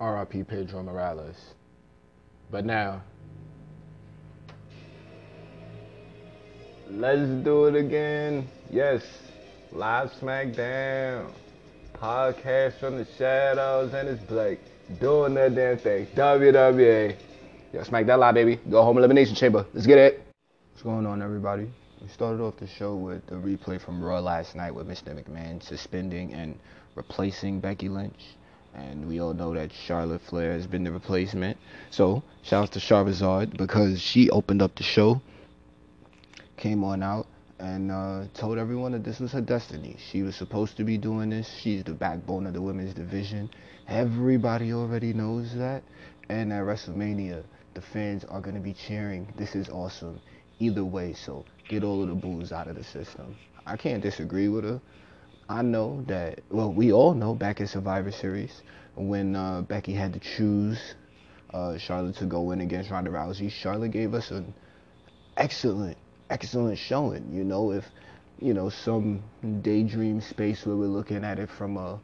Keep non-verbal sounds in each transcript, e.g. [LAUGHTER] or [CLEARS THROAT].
RIP Pedro Morales. But now, let's do it again. Yes, live SmackDown. Podcast from the shadows, and it's Blake doing that damn thing. WWE. Yo, smack that live, baby. Go home elimination chamber. Let's get it. What's going on, everybody? We started off the show with the replay from Raw last night with Mr. McMahon suspending and replacing Becky Lynch. And we all know that Charlotte Flair has been the replacement. So, shout out to Charizard because she opened up the show, came on out, and uh, told everyone that this was her destiny. She was supposed to be doing this. She's the backbone of the women's division. Everybody already knows that. And at WrestleMania, the fans are going to be cheering. This is awesome. Either way, so get all of the boos out of the system. I can't disagree with her. I know that, well, we all know back in Survivor Series when uh, Becky had to choose uh, Charlotte to go in against Ronda Rousey, Charlotte gave us an excellent, excellent showing. You know, if, you know, some daydream space where we're looking at it from a,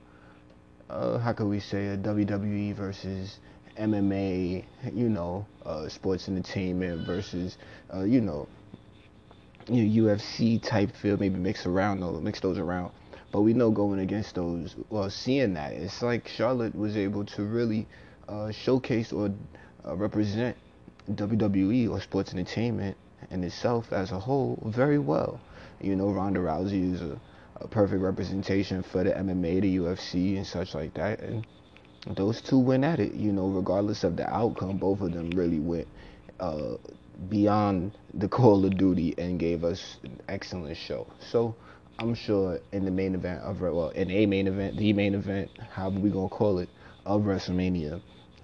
uh, how could we say, a WWE versus MMA, you know, uh, sports entertainment versus, uh, you know, you know, UFC type feel, maybe mix around those, mix those around. But we know going against those, well, seeing that, it's like Charlotte was able to really uh, showcase or uh, represent WWE or sports entertainment in itself as a whole very well. You know, Ronda Rousey is a, a perfect representation for the MMA, the UFC, and such like that. And those two went at it. You know, regardless of the outcome, both of them really went uh, beyond the [LAUGHS] Call of Duty and gave us an excellent show. So I'm sure in the main event of well, in a main event, the main event, however we gonna call it, of WrestleMania,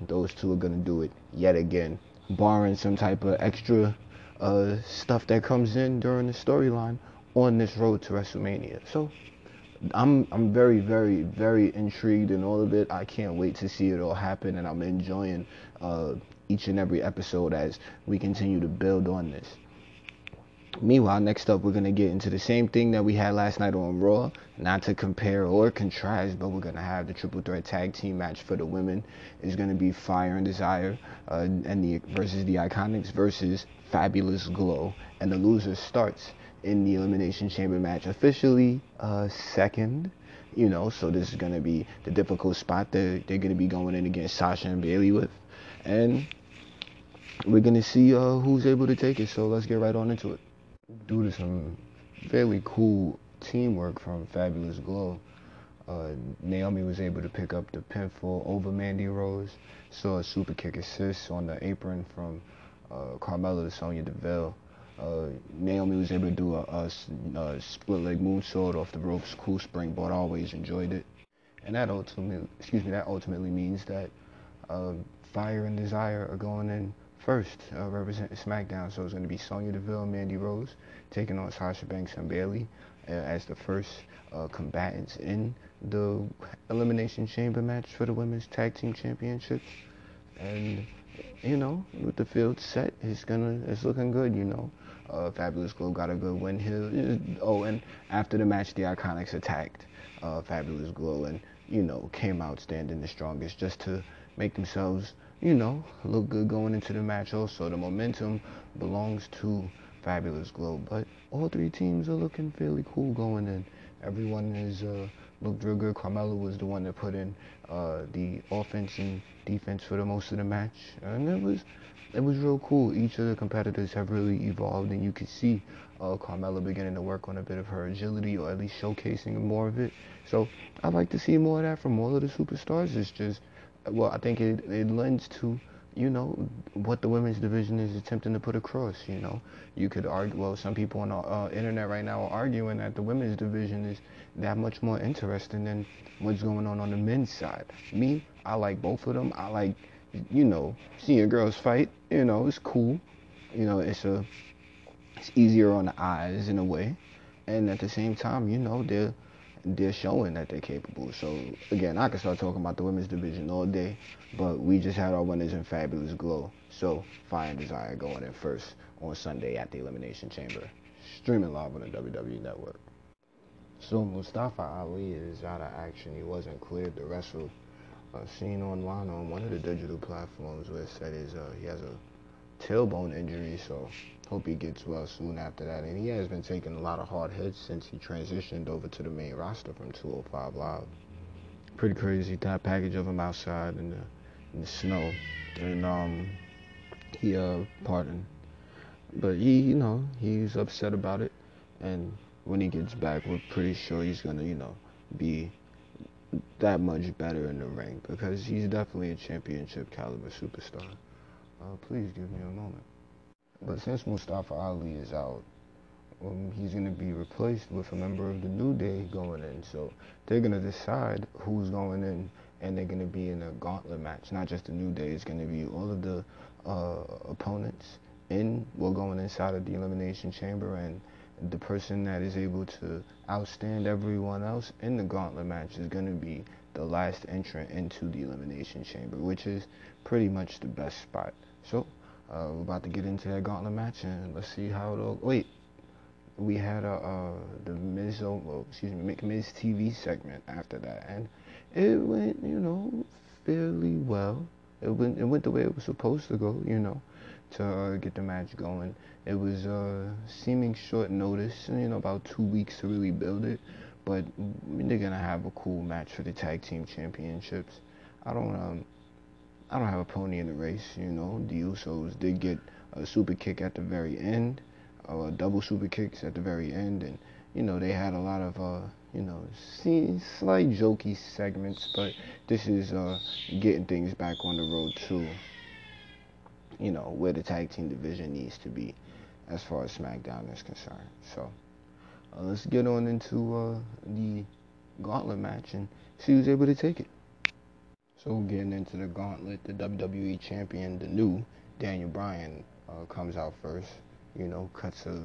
those two are gonna do it yet again, barring some type of extra uh, stuff that comes in during the storyline on this road to WrestleMania. So I'm I'm very very very intrigued in all of it. I can't wait to see it all happen, and I'm enjoying uh, each and every episode as we continue to build on this. Meanwhile, next up, we're going to get into the same thing that we had last night on Raw. Not to compare or contrast, but we're going to have the triple threat tag team match for the women. It's going to be Fire and Desire uh, and the versus the Iconics versus Fabulous Glow. And the loser starts in the Elimination Chamber match officially uh, second. You know, so this is going to be the difficult spot that they're going to be going in against Sasha and Bayley with. And we're going to see uh, who's able to take it. So let's get right on into it due to some fairly cool teamwork from Fabulous Glow, uh, Naomi was able to pick up the pinfall over Mandy Rose. Saw a super kick assist on the apron from uh, Carmella to Sonya Deville. Uh, Naomi was able to do a, a, a, split leg moonsault off the ropes, cool springboard. Always enjoyed it, and that ultimately, excuse me, that ultimately means that uh, Fire and Desire are going in first uh, representing SmackDown. So it's going to be Sonya Deville and Mandy Rose taking on Sasha Banks and Bayley uh, as the first uh, combatants in the Elimination Chamber match for the Women's Tag Team Championships. And you know, with the field set, it's gonna, it's looking good. You know, uh, Fabulous Glow got a good win here. Oh, and after the match, the Iconics attacked uh, Fabulous Glow and you know came out standing the strongest just to make themselves you know, look good going into the match also. The momentum belongs to Fabulous Glow. But all three teams are looking fairly cool going in. Everyone is uh, looked real good. Carmella was the one that put in uh, the offense and defense for the most of the match. And it was it was real cool. Each of the competitors have really evolved, and you could see uh, Carmella beginning to work on a bit of her agility, or at least showcasing more of it. So I'd like to see more of that from all of the superstars. It's just well, I think it, it lends to, you know, what the women's division is attempting to put across. You know, you could argue. Well, some people on the uh, internet right now are arguing that the women's division is that much more interesting than what's going on on the men's side. Me, I like both of them. I like, you know, seeing girls fight. You know, it's cool. You know, it's a, it's easier on the eyes in a way, and at the same time, you know, they're they're showing that they're capable. So again, I could start talking about the women's division all day, but we just had our winners in Fabulous Glow. So Fire and Desire going in first on Sunday at the Elimination Chamber, streaming live on the WWE Network. So Mustafa Ali is out of action. He wasn't cleared to wrestle uh, seen online on one of the digital platforms where it said is uh, he has a tailbone injury, so hope he gets well soon after that. And he has been taking a lot of hard hits since he transitioned over to the main roster from 205 Live. Pretty crazy. That package of him outside in the in the snow, and um, he uh pardon, but he you know he's upset about it, and when he gets back, we're pretty sure he's gonna you know be that much better in the ring because he's definitely a championship caliber superstar. Uh, please give me a moment. But since Mustafa Ali is out, um, he's going to be replaced with a member of the New Day going in. So they're going to decide who's going in, and they're going to be in a gauntlet match. Not just the New Day, it's going to be all of the uh, opponents in, we're going inside of the Elimination Chamber, and the person that is able to outstand everyone else in the gauntlet match is going to be the last entrant into the Elimination Chamber, which is pretty much the best spot. So, uh, we're about to get into that gauntlet match, and let's see how it'll. Wait, we had a uh, the Miz, oh, excuse me, Miz TV segment after that, and it went, you know, fairly well. It went, it went the way it was supposed to go, you know, to uh, get the match going. It was uh, seeming short notice, you know, about two weeks to really build it, but they're gonna have a cool match for the tag team championships. I don't, um, I don't have a pony in the race, you know. The Usos did get a super kick at the very end uh, double super kicks at the very end, and you know they had a lot of uh, you know slight jokey segments, but this is uh, getting things back on the road to you know where the tag team division needs to be as far as SmackDown is concerned. So uh, let's get on into uh, the gauntlet match and see who's able to take it. So getting into the gauntlet, the WWE champion, the new Daniel Bryan, uh, comes out first you know, cuts a,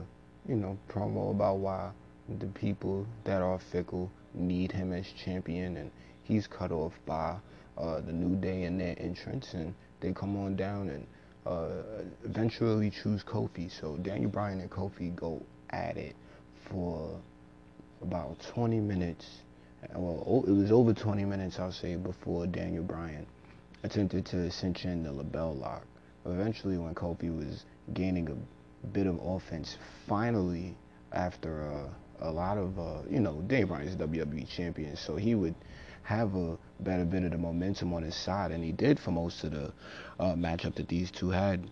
you know, promo about why the people that are fickle need him as champion, and he's cut off by uh, the New Day in their entrance, and they come on down and uh, eventually choose Kofi. So Daniel Bryan and Kofi go at it for about 20 minutes. Well, it was over 20 minutes, I'll say, before Daniel Bryan attempted to in the LeBell Lock. Eventually, when Kofi was gaining a bit of offense finally after uh, a lot of uh, you know Dave Bryan's WWE champion, so he would have a better bit of the momentum on his side, and he did for most of the uh, matchup that these two had.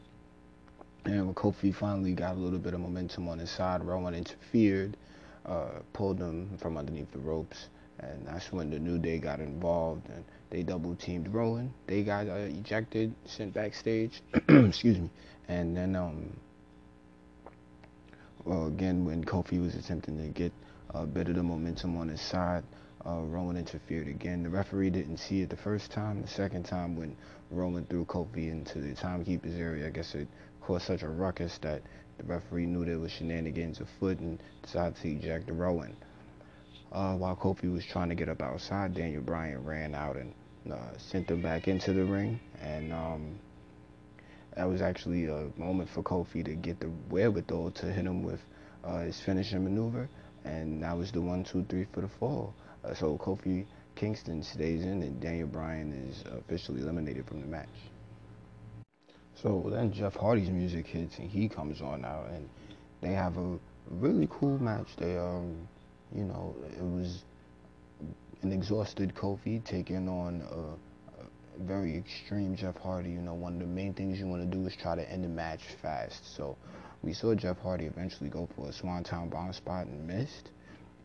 And when Kofi finally got a little bit of momentum on his side, Rowan interfered, uh, pulled him from underneath the ropes, and that's when the New Day got involved and they double teamed Rowan. They got uh, ejected, sent backstage. [CLEARS THROAT] excuse me, and then um, well, again, when Kofi was attempting to get a bit of the momentum on his side, uh, Rowan interfered again. The referee didn't see it the first time. The second time, when Rowan threw Kofi into the timekeeper's area, I guess it caused such a ruckus that the referee knew there was shenanigans afoot and decided to eject Rowan. Uh, while Kofi was trying to get up outside, Daniel Bryan ran out and uh, sent him back into the ring. And um, that was actually a moment for Kofi to get the wherewithal to hit him with uh, his finishing maneuver, and that was the one, two, three for the fall. Uh, so Kofi Kingston stays in, and Daniel Bryan is officially eliminated from the match. So then Jeff Hardy's music hits, and he comes on out, and they have a really cool match. They, um, you know, it was an exhausted Kofi taking on a very extreme Jeff Hardy. You know, one of the main things you want to do is try to end the match fast. So we saw Jeff Hardy eventually go for a Swanton bomb spot and missed.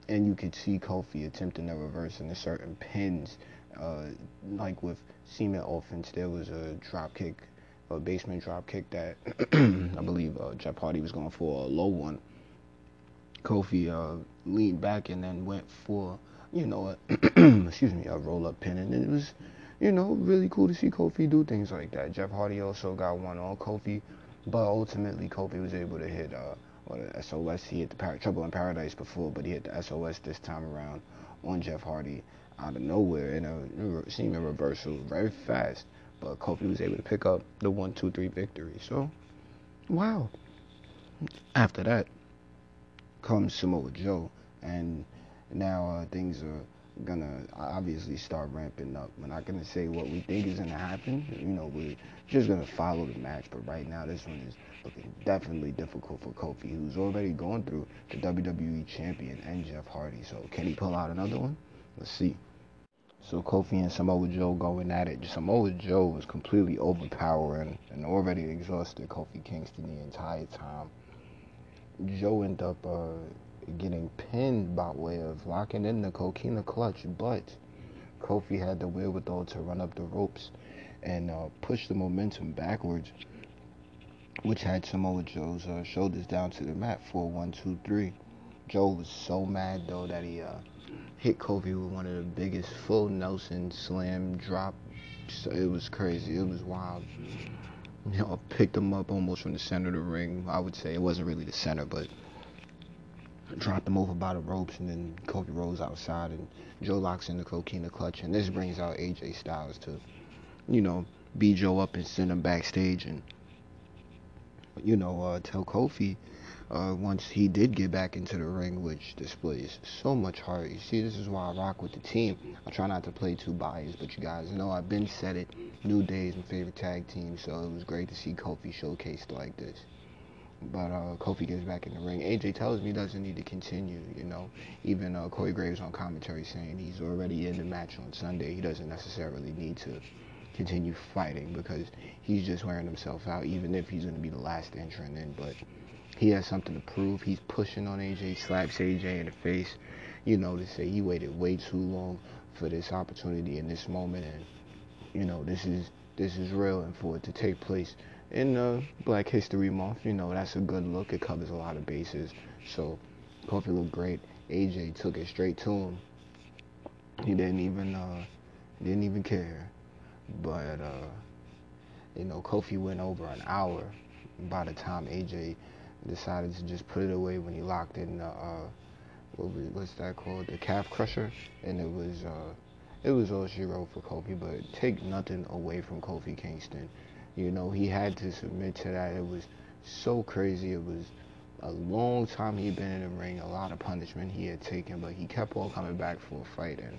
And you could see Kofi attempting to reverse in certain pins. Uh, like with Cement offense, there was a drop kick, a basement drop kick that [CLEARS THROAT] I believe uh, Jeff Hardy was going for a low one. Kofi uh, leaned back and then went for, you know, a [CLEARS THROAT] excuse me, a roll up pin, and it was you know, really cool to see Kofi do things like that. Jeff Hardy also got one on Kofi, but ultimately Kofi was able to hit uh, well, the SOS. He hit the Par- Trouble in Paradise before, but he hit the SOS this time around on Jeff Hardy out of nowhere in a seeming reversal very fast. But Kofi was able to pick up the one, two, three victory. So, wow. After that comes Samoa Joe, and now uh, things are gonna obviously start ramping up. We're not gonna say what we think is gonna happen. You know, we're just gonna follow the match. But right now, this one is looking definitely difficult for Kofi, who's already gone through the WWE champion and Jeff Hardy. So can he pull out another one? Let's see. So Kofi and Samoa Joe going at it. Samoa Joe was completely overpowering and already exhausted Kofi Kingston the entire time. Joe ended up uh, getting pinned by way of locking in the coquina clutch, but Kofi had the wherewithal to run up the ropes and uh, push the momentum backwards, which had Samoa Joe's uh, shoulders down to the mat for one, two, three. Joe was so mad though that he uh, hit Kofi with one of the biggest full Nelson slam drop. So it was crazy. It was wild. You know, picked him up almost from the center of the ring. I would say it wasn't really the center, but dropped him over by the ropes, and then Kofi rolls outside, and Joe locks in the coquina clutch, and this brings out AJ Styles to, you know, beat Joe up and send him backstage, and you know, uh, tell Kofi uh, once he did get back into the ring, which displays so much heart. You see, this is why I rock with the team. I try not to play too biased, but you guys know I've been said it. New Day is my favorite tag team, so it was great to see Kofi showcased like this. But uh, Kofi gets back in the ring. AJ tells me he doesn't need to continue. You know, even uh, Corey Graves on commentary saying he's already in the match on Sunday. He doesn't necessarily need to continue fighting because he's just wearing himself out, even if he's going to be the last entrant in. But he has something to prove. He's pushing on AJ, slaps AJ in the face. You know, to say he waited way too long for this opportunity in this moment, and you know, this is this is real, and for it to take place in uh, Black History Month, you know, that's a good look. It covers a lot of bases. So Kofi looked great. AJ took it straight to him. He didn't even uh, didn't even care. But uh, you know, Kofi went over an hour by the time AJ decided to just put it away when he locked in the uh, what was, what's that called? The calf crusher, and it was uh, it was all she wrote for Kofi. But take nothing away from Kofi Kingston. You know, he had to submit to that. It was so crazy. It was a long time he'd been in the ring, a lot of punishment he had taken, but he kept on coming back for a fight. And,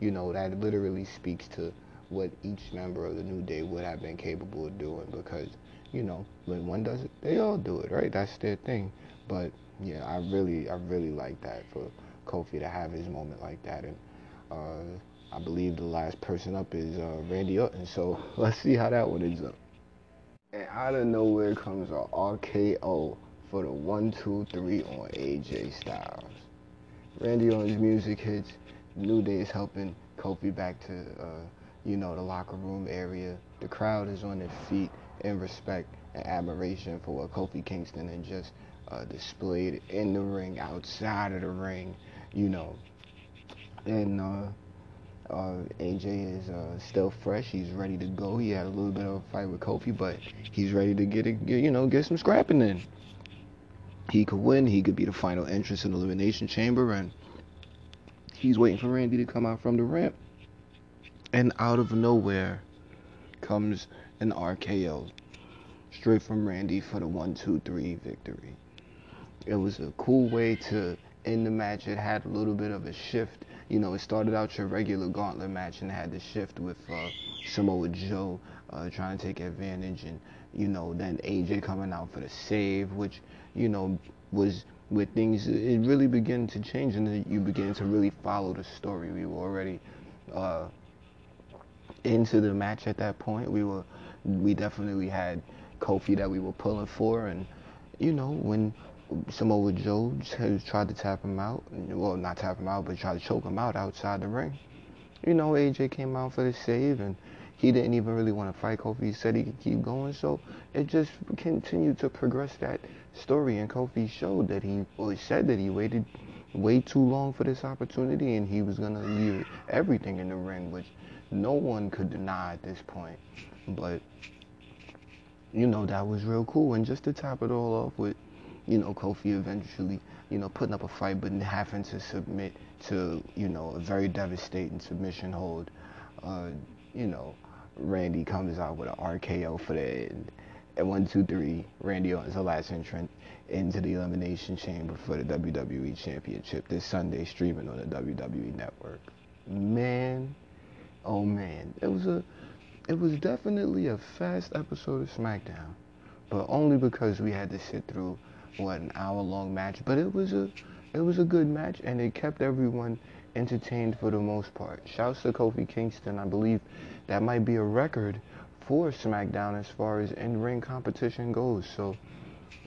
you know, that literally speaks to what each member of the New Day would have been capable of doing because, you know, when one does it, they all do it, right? That's their thing. But, yeah, I really, I really like that for Kofi to have his moment like that. And, uh, I believe the last person up is uh, Randy Orton, so [LAUGHS] let's see how that one ends up. And out of nowhere comes a RKO for the one, two, three on AJ Styles. Randy Orton's music hits. New Day is helping Kofi back to, uh, you know, the locker room area. The crowd is on their feet in respect and admiration for what Kofi Kingston had just uh, displayed in the ring, outside of the ring, you know. And uh, uh, AJ is uh, still fresh. He's ready to go. He had a little bit of a fight with Kofi, but he's ready to get get, you know, get some scrapping in. He could win. He could be the final entrance in the Elimination Chamber, and he's waiting for Randy to come out from the ramp. And out of nowhere comes an RKO, straight from Randy for the one, two, three victory. It was a cool way to end the match. It had a little bit of a shift you know, it started out your regular gauntlet match and had to shift with uh, Samoa Joe uh, trying to take advantage, and you know, then AJ coming out for the save, which you know was where things it really began to change, and you begin to really follow the story. We were already uh, into the match at that point. We were, we definitely had Kofi that we were pulling for, and you know, when Samoa Joe has tried to tap him out. Well, not tap him out, but tried to choke him out outside the ring. You know, AJ came out for the save, and he didn't even really want to fight Kofi. He said he could keep going, so it just continued to progress that story. And Kofi showed that he, well, he said that he waited way too long for this opportunity, and he was gonna leave everything in the ring, which no one could deny at this point. But you know, that was real cool. And just to top it all off with you know, Kofi eventually, you know, putting up a fight, but having to submit to, you know, a very devastating submission hold. Uh, you know, Randy comes out with an RKO for the. At one, two, three, Randy Orton's the last entrant into the Elimination Chamber for the WWE Championship this Sunday, streaming on the WWE Network. man, oh man, it was a, it was definitely a fast episode of SmackDown, but only because we had to sit through what an hour long match. But it was a, it was a good match, and it kept everyone entertained for the most part. Shouts to Kofi Kingston. I believe that might be a record for SmackDown as far as in-ring competition goes. So,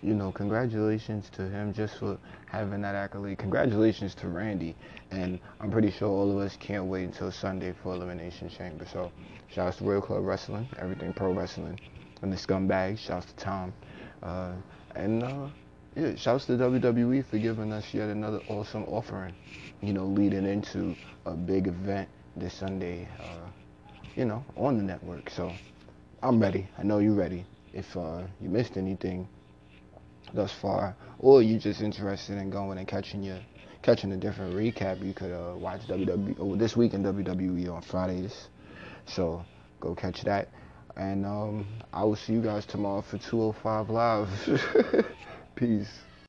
you know, congratulations to him just for having that accolade. Congratulations to Randy. And I'm pretty sure all of us can't wait until Sunday for Elimination Chamber. So, shouts to Real Club Wrestling, Everything Pro Wrestling, and the Scumbags. Shouts to Tom. Uh, and, uh, yeah, shouts to WWE for giving us yet another awesome offering, you know, leading into a big event this Sunday, uh, you know, on the network. So I'm ready. I know you're ready. If uh, you missed anything thus far, or you're just interested in going and catching your catching a different recap, you could uh, watch WWE oh, this week in WWE on Fridays. So go catch that. And um, I will see you guys tomorrow for 205 Live. [LAUGHS] Peace.